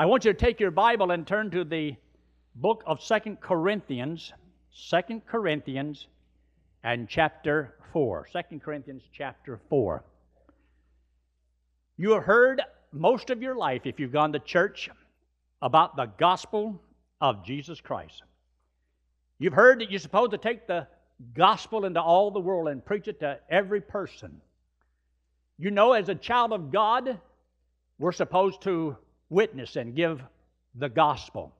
I want you to take your Bible and turn to the book of Second Corinthians, Second Corinthians and chapter 4. 2 Corinthians chapter 4. You have heard most of your life, if you've gone to church, about the gospel of Jesus Christ. You've heard that you're supposed to take the gospel into all the world and preach it to every person. You know, as a child of God, we're supposed to witness and give the gospel.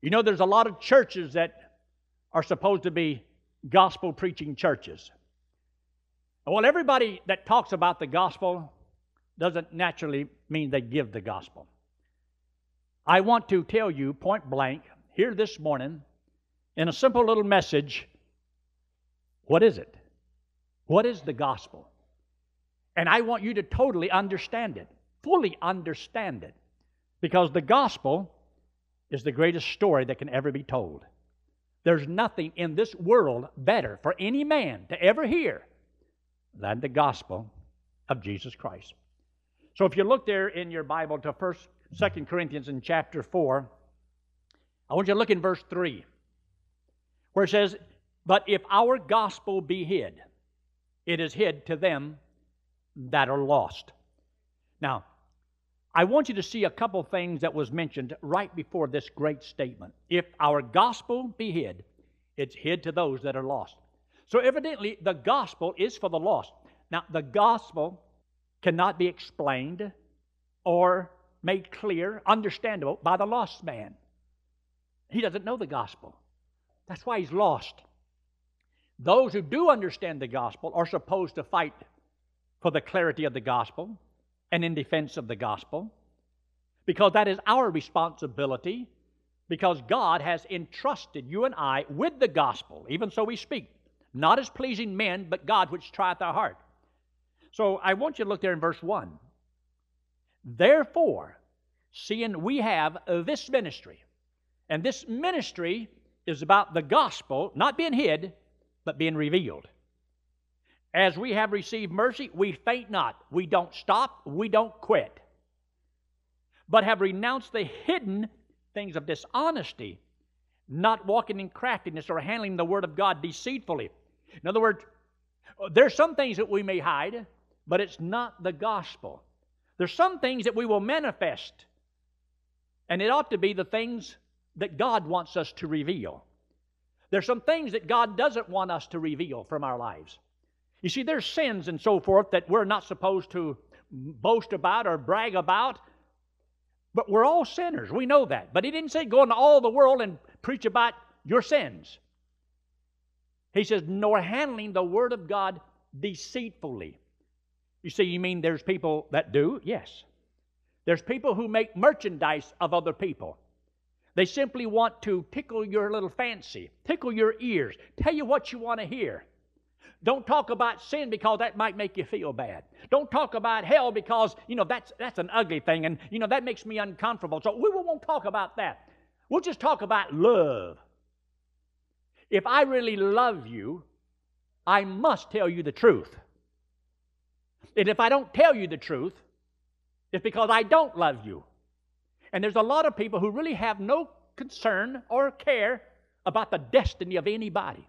You know, there's a lot of churches that are supposed to be gospel preaching churches. Well, everybody that talks about the gospel doesn't naturally mean they give the gospel. I want to tell you point blank here this morning in a simple little message what is it? What is the gospel? And I want you to totally understand it, fully understand it, because the gospel is the greatest story that can ever be told. There's nothing in this world better for any man to ever hear than the gospel of Jesus Christ. So if you look there in your Bible to first Second Corinthians in chapter 4, I want you to look in verse 3, where it says, But if our gospel be hid, it is hid to them that are lost. Now, I want you to see a couple things that was mentioned right before this great statement. If our gospel be hid, it's hid to those that are lost. So evidently the gospel is for the lost. Now, the gospel cannot be explained or made clear, understandable by the lost man. He doesn't know the gospel. That's why he's lost. Those who do understand the gospel are supposed to fight for the clarity of the gospel and in defense of the gospel because that is our responsibility because God has entrusted you and I with the gospel. Even so we speak, not as pleasing men, but God which trieth our heart. So I want you to look there in verse 1. Therefore, seeing we have this ministry, and this ministry is about the gospel not being hid, but being revealed. As we have received mercy, we faint not. We don't stop. We don't quit. But have renounced the hidden things of dishonesty, not walking in craftiness or handling the word of God deceitfully. In other words, there's some things that we may hide, but it's not the gospel. There's some things that we will manifest, and it ought to be the things that God wants us to reveal. There's some things that God doesn't want us to reveal from our lives. You see, there's sins and so forth that we're not supposed to boast about or brag about, but we're all sinners. We know that. But He didn't say go into all the world and preach about your sins. He says, nor handling the Word of God deceitfully. You see, you mean there's people that do? Yes. There's people who make merchandise of other people. They simply want to tickle your little fancy, tickle your ears, tell you what you want to hear. Don't talk about sin because that might make you feel bad. Don't talk about hell because, you know, that's, that's an ugly thing and, you know, that makes me uncomfortable. So we won't talk about that. We'll just talk about love. If I really love you, I must tell you the truth. And if I don't tell you the truth, it's because I don't love you. And there's a lot of people who really have no concern or care about the destiny of anybody.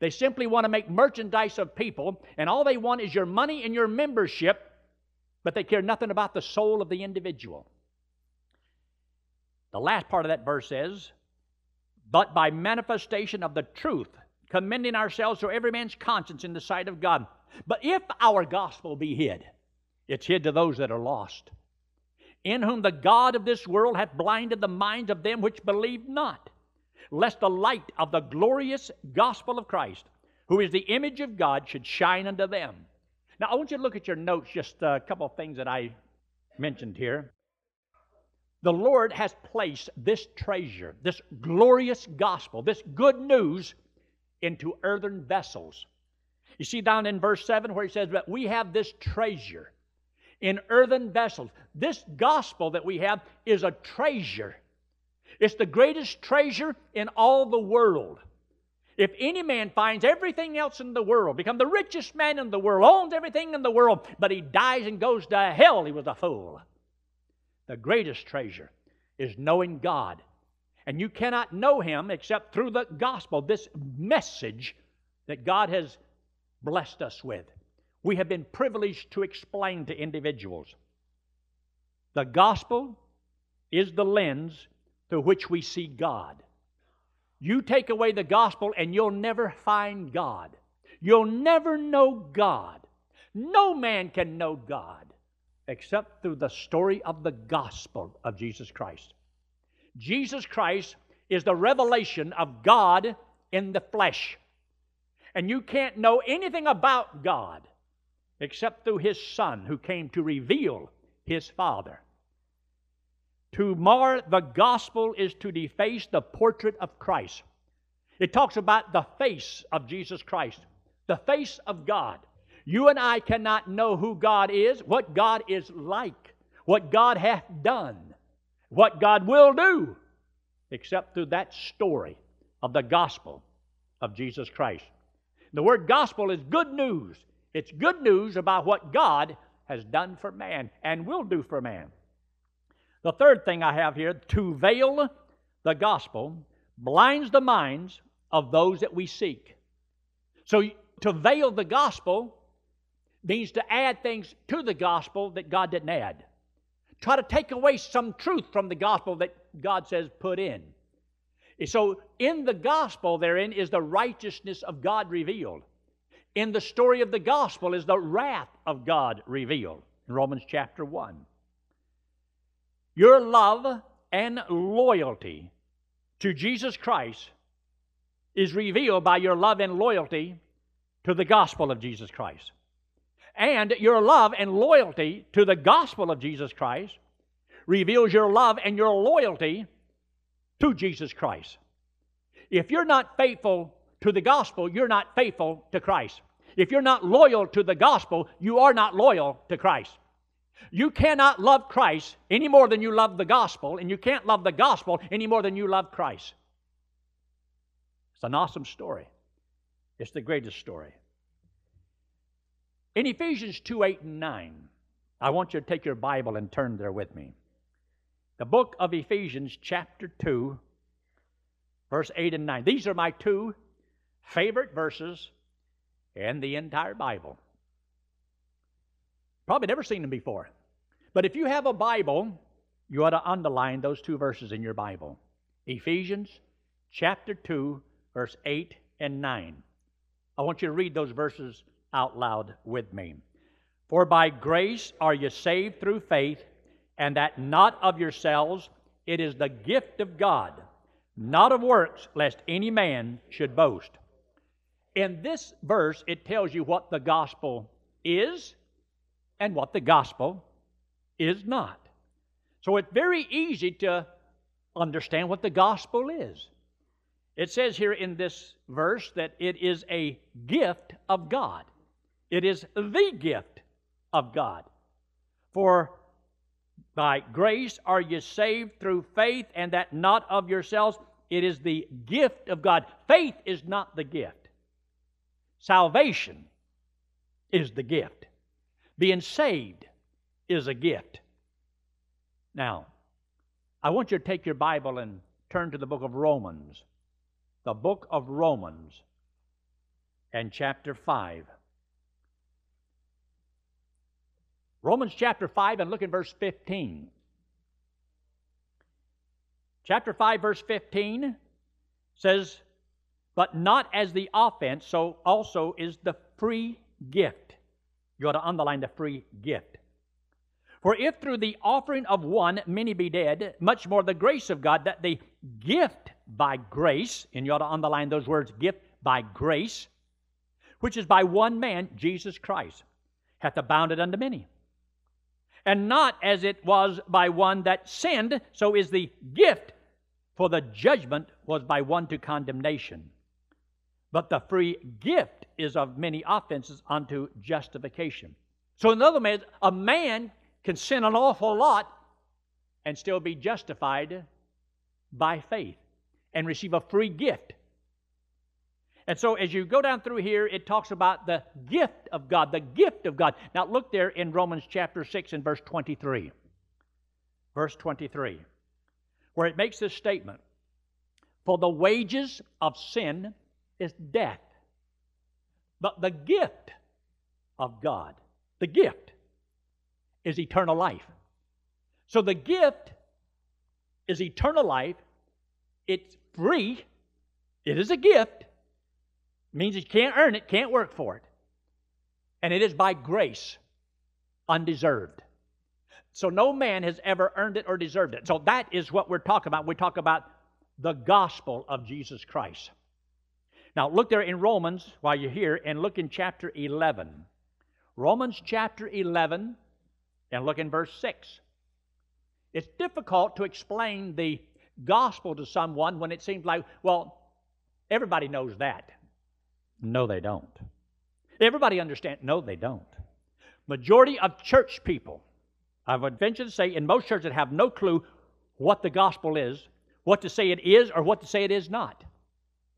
They simply want to make merchandise of people, and all they want is your money and your membership, but they care nothing about the soul of the individual. The last part of that verse says, But by manifestation of the truth, commending ourselves to every man's conscience in the sight of God. But if our gospel be hid, it's hid to those that are lost, in whom the God of this world hath blinded the minds of them which believe not lest the light of the glorious gospel of Christ, who is the image of God, should shine unto them. Now, I want you to look at your notes, just a couple of things that I mentioned here. The Lord has placed this treasure, this glorious gospel, this good news into earthen vessels. You see down in verse 7 where he says But we have this treasure in earthen vessels. This gospel that we have is a treasure it's the greatest treasure in all the world. If any man finds everything else in the world, become the richest man in the world, owns everything in the world, but he dies and goes to hell, he was a fool. The greatest treasure is knowing God. And you cannot know Him except through the gospel, this message that God has blessed us with. We have been privileged to explain to individuals. The gospel is the lens through which we see God. You take away the gospel and you'll never find God. You'll never know God. No man can know God except through the story of the gospel of Jesus Christ. Jesus Christ is the revelation of God in the flesh. And you can't know anything about God except through His Son who came to reveal His Father. To mar the gospel is to deface the portrait of Christ. It talks about the face of Jesus Christ, the face of God. You and I cannot know who God is, what God is like, what God hath done, what God will do, except through that story of the gospel of Jesus Christ. The word gospel is good news. It's good news about what God has done for man and will do for man. The third thing I have here to veil the gospel blinds the minds of those that we seek. So, to veil the gospel means to add things to the gospel that God didn't add. Try to take away some truth from the gospel that God says put in. So, in the gospel, therein is the righteousness of God revealed. In the story of the gospel is the wrath of God revealed. In Romans chapter 1. Your love and loyalty to Jesus Christ is revealed by your love and loyalty to the gospel of Jesus Christ. And your love and loyalty to the gospel of Jesus Christ reveals your love and your loyalty to Jesus Christ. If you're not faithful to the gospel, you're not faithful to Christ. If you're not loyal to the gospel, you are not loyal to Christ. You cannot love Christ any more than you love the gospel, and you can't love the gospel any more than you love Christ. It's an awesome story. It's the greatest story. In Ephesians 2 8 and 9, I want you to take your Bible and turn there with me. The book of Ephesians, chapter 2, verse 8 and 9. These are my two favorite verses in the entire Bible. Probably never seen them before. But if you have a Bible, you ought to underline those two verses in your Bible Ephesians chapter 2, verse 8 and 9. I want you to read those verses out loud with me. For by grace are you saved through faith, and that not of yourselves, it is the gift of God, not of works, lest any man should boast. In this verse, it tells you what the gospel is and what the gospel is not. So it's very easy to understand what the gospel is. It says here in this verse that it is a gift of God. It is the gift of God. For by grace are you saved through faith, and that not of yourselves. It is the gift of God. Faith is not the gift, salvation is the gift. Being saved is a gift. Now, I want you to take your Bible and turn to the book of Romans. The book of Romans and chapter 5. Romans chapter 5 and look at verse 15. Chapter 5, verse 15 says, But not as the offense, so also is the free gift. You ought to underline the free gift. For if through the offering of one many be dead, much more the grace of God, that the gift by grace, and you ought to underline those words, gift by grace, which is by one man, Jesus Christ, hath abounded unto many. And not as it was by one that sinned, so is the gift, for the judgment was by one to condemnation. But the free gift is of many offenses unto justification. So, in other words, a man can sin an awful lot and still be justified by faith and receive a free gift. And so, as you go down through here, it talks about the gift of God, the gift of God. Now, look there in Romans chapter 6 and verse 23. verse 23, where it makes this statement For the wages of sin is death, but the gift of God, the gift, is eternal life. So the gift is eternal life. It's free. It is a gift. It means you can't earn it, can't work for it. And it is by grace, undeserved. So no man has ever earned it or deserved it. So that is what we're talking about. We talk about the gospel of Jesus Christ. Now look there in Romans while you're here and look in chapter 11. Romans chapter 11 and look in verse 6. It's difficult to explain the gospel to someone when it seems like, well, everybody knows that. No, they don't. Everybody understands. No, they don't. Majority of church people, I would venture to say, in most churches, have no clue what the gospel is, what to say it is, or what to say it is not.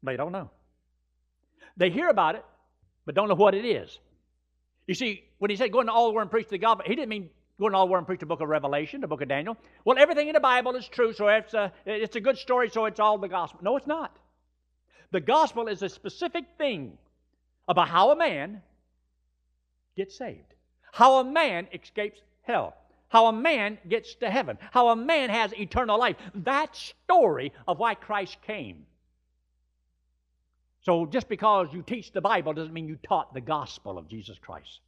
They don't know. They hear about it, but don't know what it is. You see, when he said go into all the world and preach the gospel, he didn't mean go into all the world and preach the book of Revelation, the book of Daniel. Well, everything in the Bible is true, so it's a, it's a good story, so it's all the gospel. No, it's not. The gospel is a specific thing about how a man gets saved, how a man escapes hell, how a man gets to heaven, how a man has eternal life. That story of why Christ came. So just because you teach the Bible doesn't mean you taught the gospel of Jesus Christ.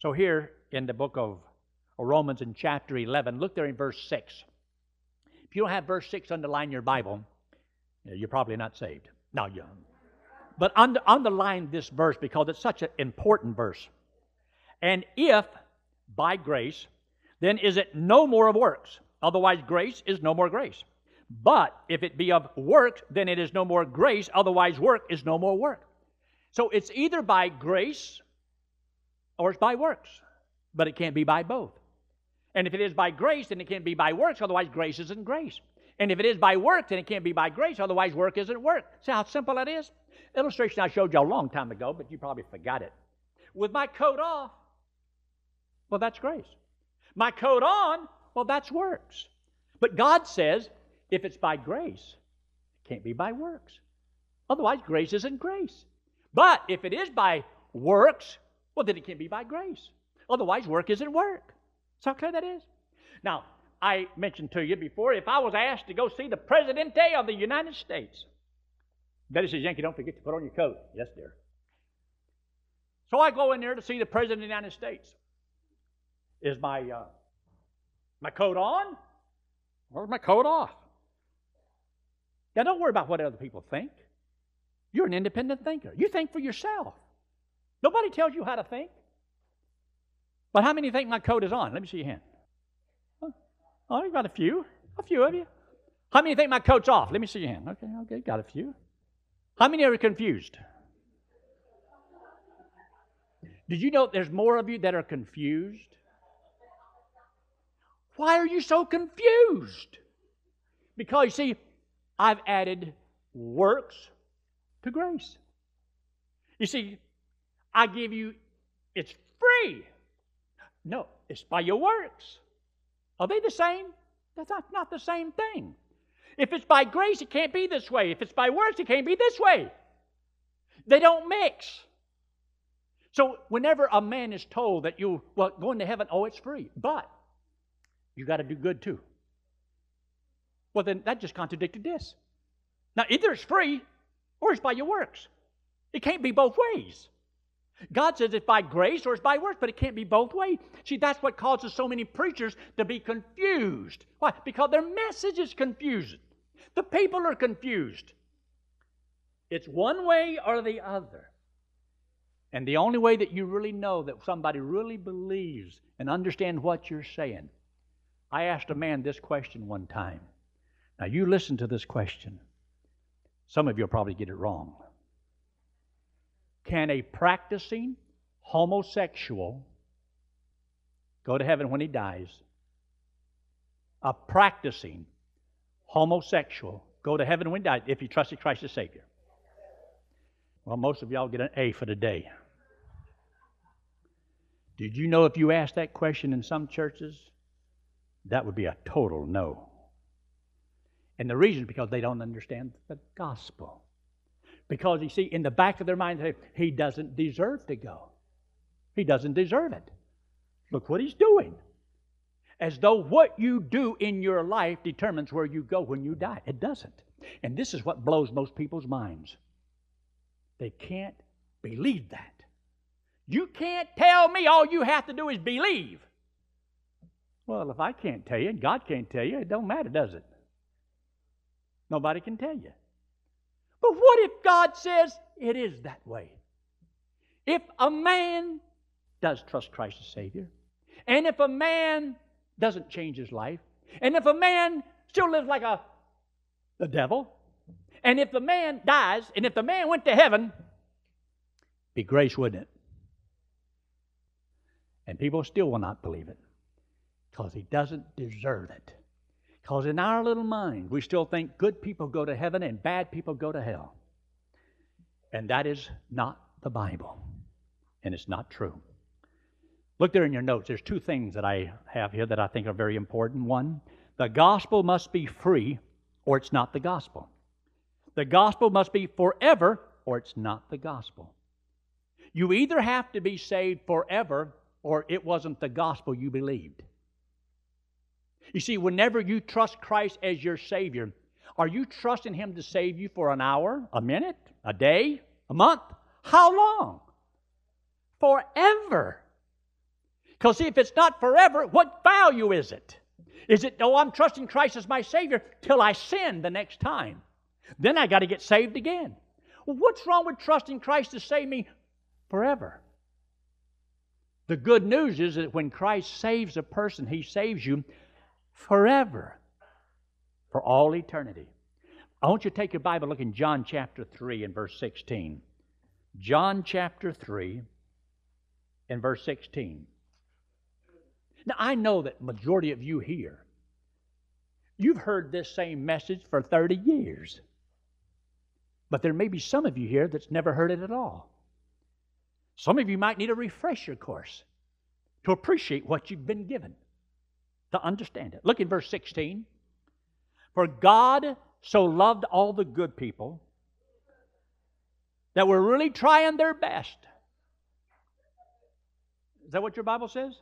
So here in the book of Romans in chapter 11, look there in verse 6. If you don't have verse 6 underline your Bible, you're probably not saved. Now, you but under, underline this verse because it's such an important verse. And if by grace, then is it no more of works? Otherwise, grace is no more grace. But if it be of works, then it is no more grace. Otherwise, work is no more work. So it's either by grace or it's by works. But it can't be by both. And if it is by grace, then it can't be by works. Otherwise, grace isn't grace. And if it is by work, then it can't be by grace. Otherwise, work isn't work. See how simple that is? Illustration I showed you a long time ago, but you probably forgot it. With my coat off, well, that's grace. My coat on, well, that's works. But God says if it's by grace, it can't be by works. Otherwise, grace isn't grace. But if it is by works, well, then it can't be by grace. Otherwise, work isn't work. So how clear that is? Now, I mentioned to you before, if I was asked to go see the Presidente of the United States, Betty says, Yankee, don't forget to put on your coat. Yes, dear. So I go in there to see the President of the United States. Is my, uh, my coat on or is my coat off? Now, don't worry about what other people think. You're an independent thinker. You think for yourself. Nobody tells you how to think. But how many think my coat is on? Let me see your hand. Oh, you got a few. A few of you. How many think my coat's off? Let me see your hand. Okay, okay, got a few. How many are confused? Did you know there's more of you that are confused? Why are you so confused? Because you see, I've added works to grace. You see, I give you, it's free. No, it's by your works. Are they the same? That's not, not the same thing. If it's by grace, it can't be this way. If it's by works, it can't be this way. They don't mix. So whenever a man is told that you well going to heaven, oh, it's free, but you got to do good too. Well, then that just contradicted this. Now either it's free or it's by your works. It can't be both ways. God says it's by grace or it's by works, but it can't be both ways. See, that's what causes so many preachers to be confused. Why? Because their message is confusing. The people are confused. It's one way or the other. And the only way that you really know that somebody really believes and understands what you're saying. I asked a man this question one time. Now, you listen to this question. Some of you will probably get it wrong. Can a practicing homosexual go to heaven when he dies? A practicing homosexual go to heaven when he dies if he trusted Christ as Savior? Well, most of y'all get an A for the day. Did you know if you asked that question in some churches, that would be a total no. And the reason is because they don't understand the gospel. Because, you see, in the back of their mind, they say, he doesn't deserve to go. He doesn't deserve it. Look what he's doing. As though what you do in your life determines where you go when you die. It doesn't. And this is what blows most people's minds. They can't believe that. You can't tell me all you have to do is believe. Well, if I can't tell you and God can't tell you, it don't matter, does it? Nobody can tell you. But what if God says it is that way? If a man does trust Christ as Savior, and if a man doesn't change his life, and if a man still lives like a the devil, and if the man dies, and if the man went to heaven, be grace, wouldn't it? And people still will not believe it because he doesn't deserve it. Because in our little mind, we still think good people go to heaven and bad people go to hell. And that is not the Bible. And it's not true. Look there in your notes. There's two things that I have here that I think are very important. One, the gospel must be free, or it's not the gospel. The gospel must be forever, or it's not the gospel. You either have to be saved forever, or it wasn't the gospel you believed. You see, whenever you trust Christ as your Savior, are you trusting Him to save you for an hour, a minute, a day, a month? How long? Forever. Because if it's not forever, what value is it? Is it, oh, I'm trusting Christ as my Savior till I sin the next time? Then I got to get saved again. Well, what's wrong with trusting Christ to save me forever? The good news is that when Christ saves a person, He saves you forever, for all eternity. I want you to take your Bible, look in John chapter 3 and verse 16. John chapter 3 and verse 16. Now, I know that majority of you here, you've heard this same message for 30 years. But there may be some of you here that's never heard it at all. Some of you might need a refresher course to appreciate what you've been given, to understand it. Look in verse 16. For God so loved all the good people that were really trying their best. Is that what your Bible says?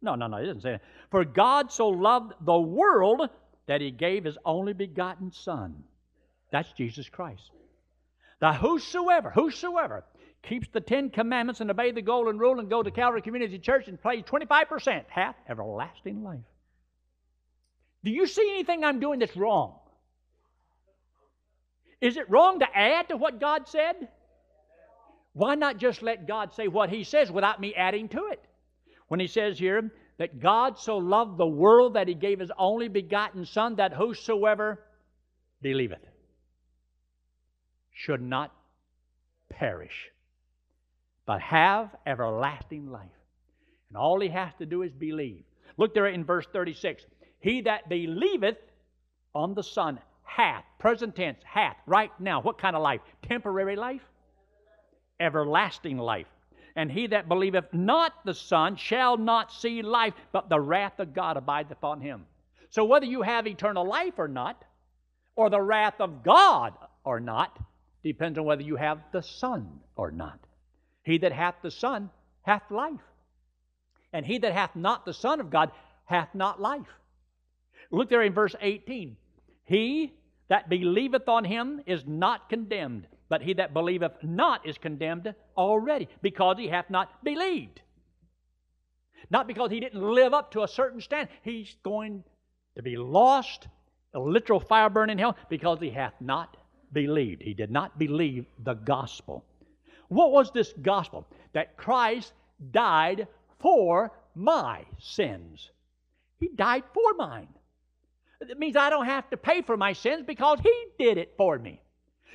No, no, no, it doesn't say that. For God so loved the world that he gave his only begotten Son. That's Jesus Christ. That whosoever, whosoever keeps the Ten Commandments and obey the Golden Rule and go to Calvary Community Church and pay 25% hath everlasting life. Do you see anything I'm doing that's wrong? Is it wrong to add to what God said? Why not just let God say what He says without me adding to it? when he says here that God so loved the world that he gave his only begotten Son, that whosoever believeth should not perish, but have everlasting life. And all he has to do is believe. Look there in verse 36. He that believeth on the Son hath, present tense, hath, right now. What kind of life? Temporary life? Everlasting life. And he that believeth not the Son shall not see life, but the wrath of God abideth upon him. So whether you have eternal life or not, or the wrath of God or not, depends on whether you have the Son or not. He that hath the Son hath life. And he that hath not the Son of God hath not life. Look there in verse 18. He that believeth on him is not condemned, but he that believeth not is condemned already, because he hath not believed. Not because he didn't live up to a certain standard. He's going to be lost, a literal fire burn in hell, because he hath not believed. He did not believe the gospel. What was this gospel? That Christ died for my sins. He died for mine. It means I don't have to pay for my sins because He did it for me.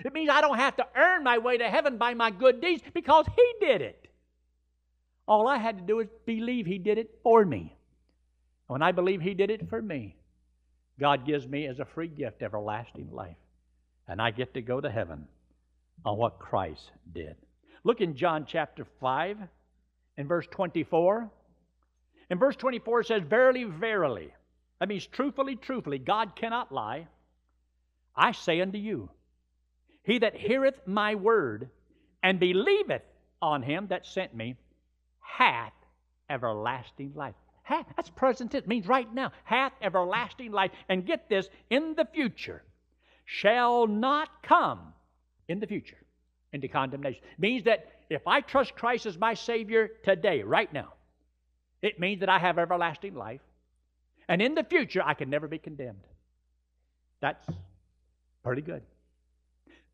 It means I don't have to earn my way to heaven by my good deeds because He did it. All I had to do is believe He did it for me. When I believe He did it for me, God gives me as a free gift everlasting life. And I get to go to heaven on what Christ did. Look in John chapter 5 in verse 24. In verse 24 it says, Verily, verily. That means truthfully, truthfully, God cannot lie. I say unto you, he that heareth my word and believeth on him that sent me hath everlasting life. Hath, that's present tense, means right now. Hath everlasting life. And get this, in the future shall not come in the future into condemnation. Means that if I trust Christ as my Savior today, right now, it means that I have everlasting life. And in the future, I can never be condemned. That's pretty good.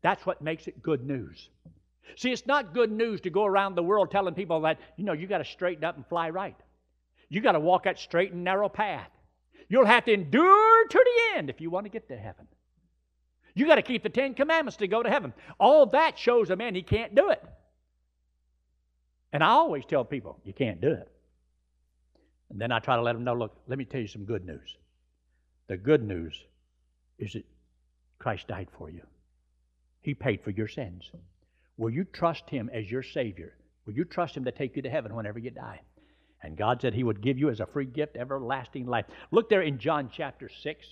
That's what makes it good news. See, it's not good news to go around the world telling people that, you know, you got to straighten up and fly right. You got to walk that straight and narrow path. You'll have to endure to the end if you want to get to heaven. You got to keep the Ten Commandments to go to heaven. All that shows a man he can't do it. And I always tell people, you can't do it. And then I try to let them know look, let me tell you some good news. The good news is that Christ died for you, He paid for your sins. Will you trust Him as your Savior? Will you trust Him to take you to heaven whenever you die? And God said He would give you as a free gift everlasting life. Look there in John chapter 6.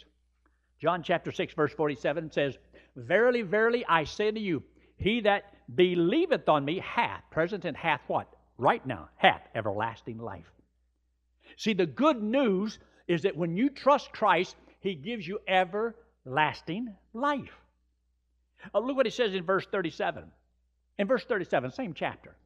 John chapter 6, verse 47 says, Verily, verily, I say to you, he that believeth on me hath, present and hath what? Right now, hath everlasting life. See, the good news is that when you trust Christ, He gives you everlasting life. Uh, look what He says in verse 37. In verse 37, same chapter.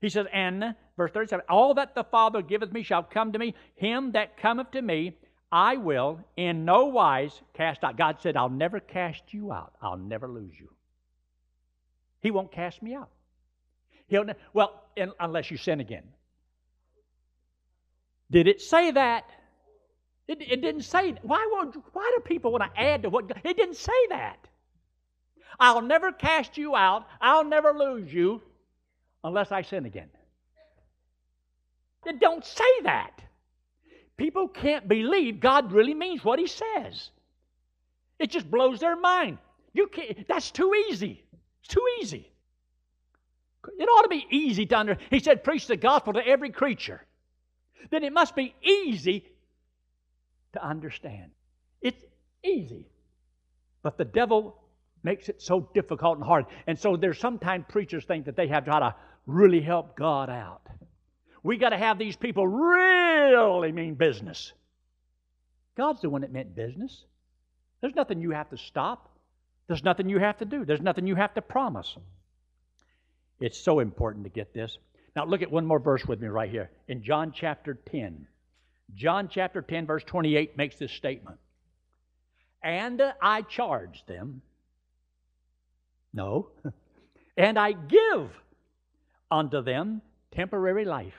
He says, And, verse 37, All that the Father giveth me shall come to me. Him that cometh to me, I will in no wise cast out. God said, I'll never cast you out. I'll never lose you. He won't cast me out. He'll well, in, unless you sin again. Did it say that? It, it didn't say. Why would? Why do people want to add to what? It didn't say that. I'll never cast you out. I'll never lose you unless I sin again. It don't say that. People can't believe God really means what He says. It just blows their mind. You can't. That's too easy. It's too easy. It ought to be easy to understand. He said, "Preach the gospel to every creature." Then it must be easy to understand. It's easy, but the devil makes it so difficult and hard. And so there's sometimes preachers think that they have to to really help God out. We got to have these people really mean business. God's the one that meant business. There's nothing you have to stop. There's nothing you have to do. There's nothing you have to promise. It's so important to get this. Now look at one more verse with me right here. In John chapter 10. John chapter 10, verse 28 makes this statement. And I charge them no. and I give unto them temporary life.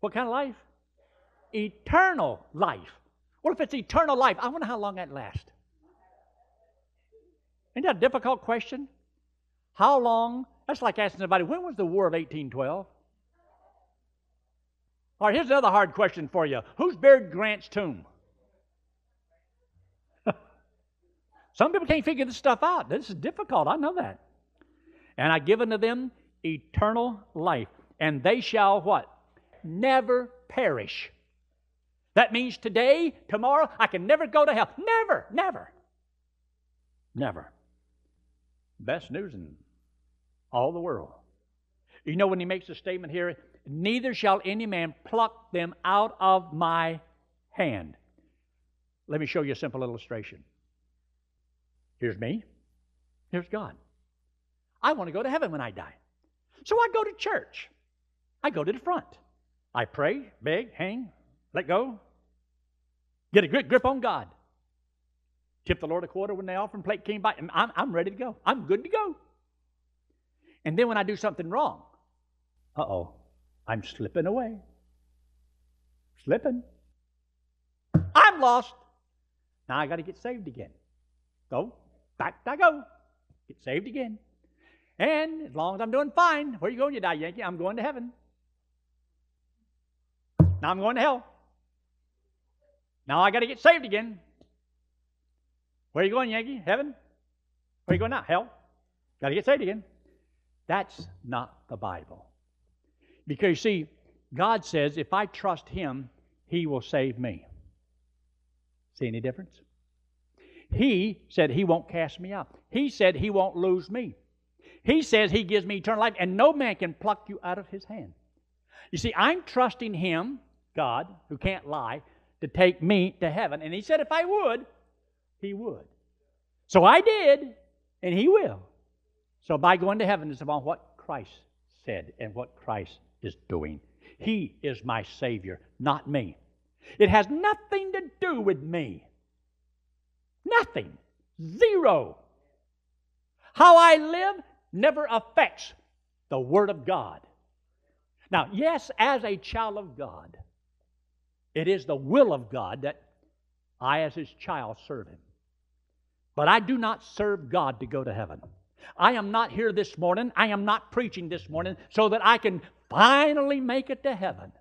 What kind of life? Eternal life. What if it's eternal life? I wonder how long that lasts. Isn't that a difficult question? How long? That's like asking somebody, when was the War of 1812? All right, here's another hard question for you. Who's buried Grant's tomb? Some people can't figure this stuff out. This is difficult. I know that. And I give unto them eternal life, and they shall what? Never perish. That means today, tomorrow, I can never go to hell. Never, never, never. Best news in all the world. You know when he makes a statement here, neither shall any man pluck them out of my hand. Let me show you a simple illustration. Here's me. Here's God. I want to go to heaven when I die. So I go to church. I go to the front. I pray, beg, hang, let go. Get a good grip on God. Tip the Lord a quarter when the offering plate came by. I'm, I'm ready to go. I'm good to go. And then when I do something wrong, uh oh, I'm slipping away. Slipping. I'm lost. Now I got to get saved again. Go, back I go. Get saved again. And as long as I'm doing fine, where you going, you die Yankee? I'm going to heaven. Now I'm going to hell. Now I got to get saved again. Where are you going, Yankee? Heaven? Where are you going now? Hell? Got to get saved again. That's not the Bible. Because you see, God says if I trust Him, He will save me. See any difference? He said He won't cast me out. He said He won't lose me. He says He gives me eternal life, and no man can pluck you out of His hand. You see, I'm trusting Him, God, who can't lie, to take me to heaven. And He said if I would, He would. So I did, and He will. So by going to heaven is about what Christ said and what Christ is doing. He is my Savior, not me. It has nothing to do with me. Nothing. Zero. How I live never affects the Word of God. Now, yes, as a child of God, it is the will of God that I, as His child, serve Him. But I do not serve God to go to heaven. I am not here this morning, I am not preaching this morning so that I can finally make it to heaven.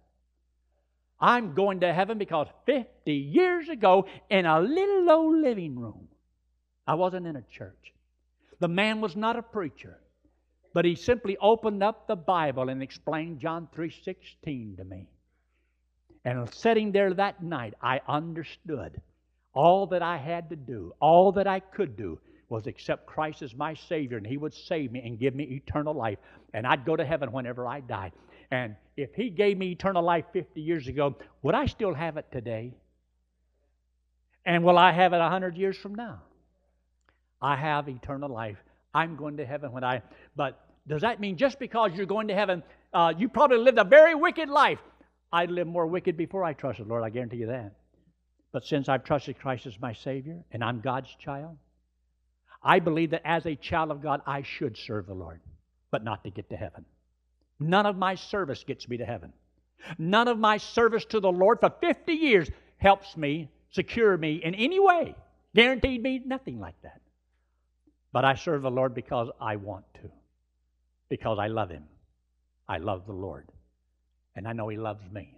I'm going to heaven because 50 years ago, in a little old living room, I wasn't in a church. The man was not a preacher, but he simply opened up the Bible and explained John 3:16 to me. And sitting there that night, I understood all that I had to do, all that I could do was accept Christ as my Savior, and He would save me and give me eternal life, and I'd go to heaven whenever I died. And if He gave me eternal life 50 years ago, would I still have it today? And will I have it 100 years from now? I have eternal life. I'm going to heaven when I. But does that mean just because you're going to heaven, uh, you probably lived a very wicked life? I lived more wicked before I trusted Lord, I guarantee you that. But since I've trusted Christ as my Savior and I'm God's child, I believe that as a child of God, I should serve the Lord, but not to get to heaven. None of my service gets me to heaven. None of my service to the Lord for 50 years helps me, secure me in any way, guaranteed me nothing like that. But I serve the Lord because I want to, because I love Him. I love the Lord, and I know He loves me.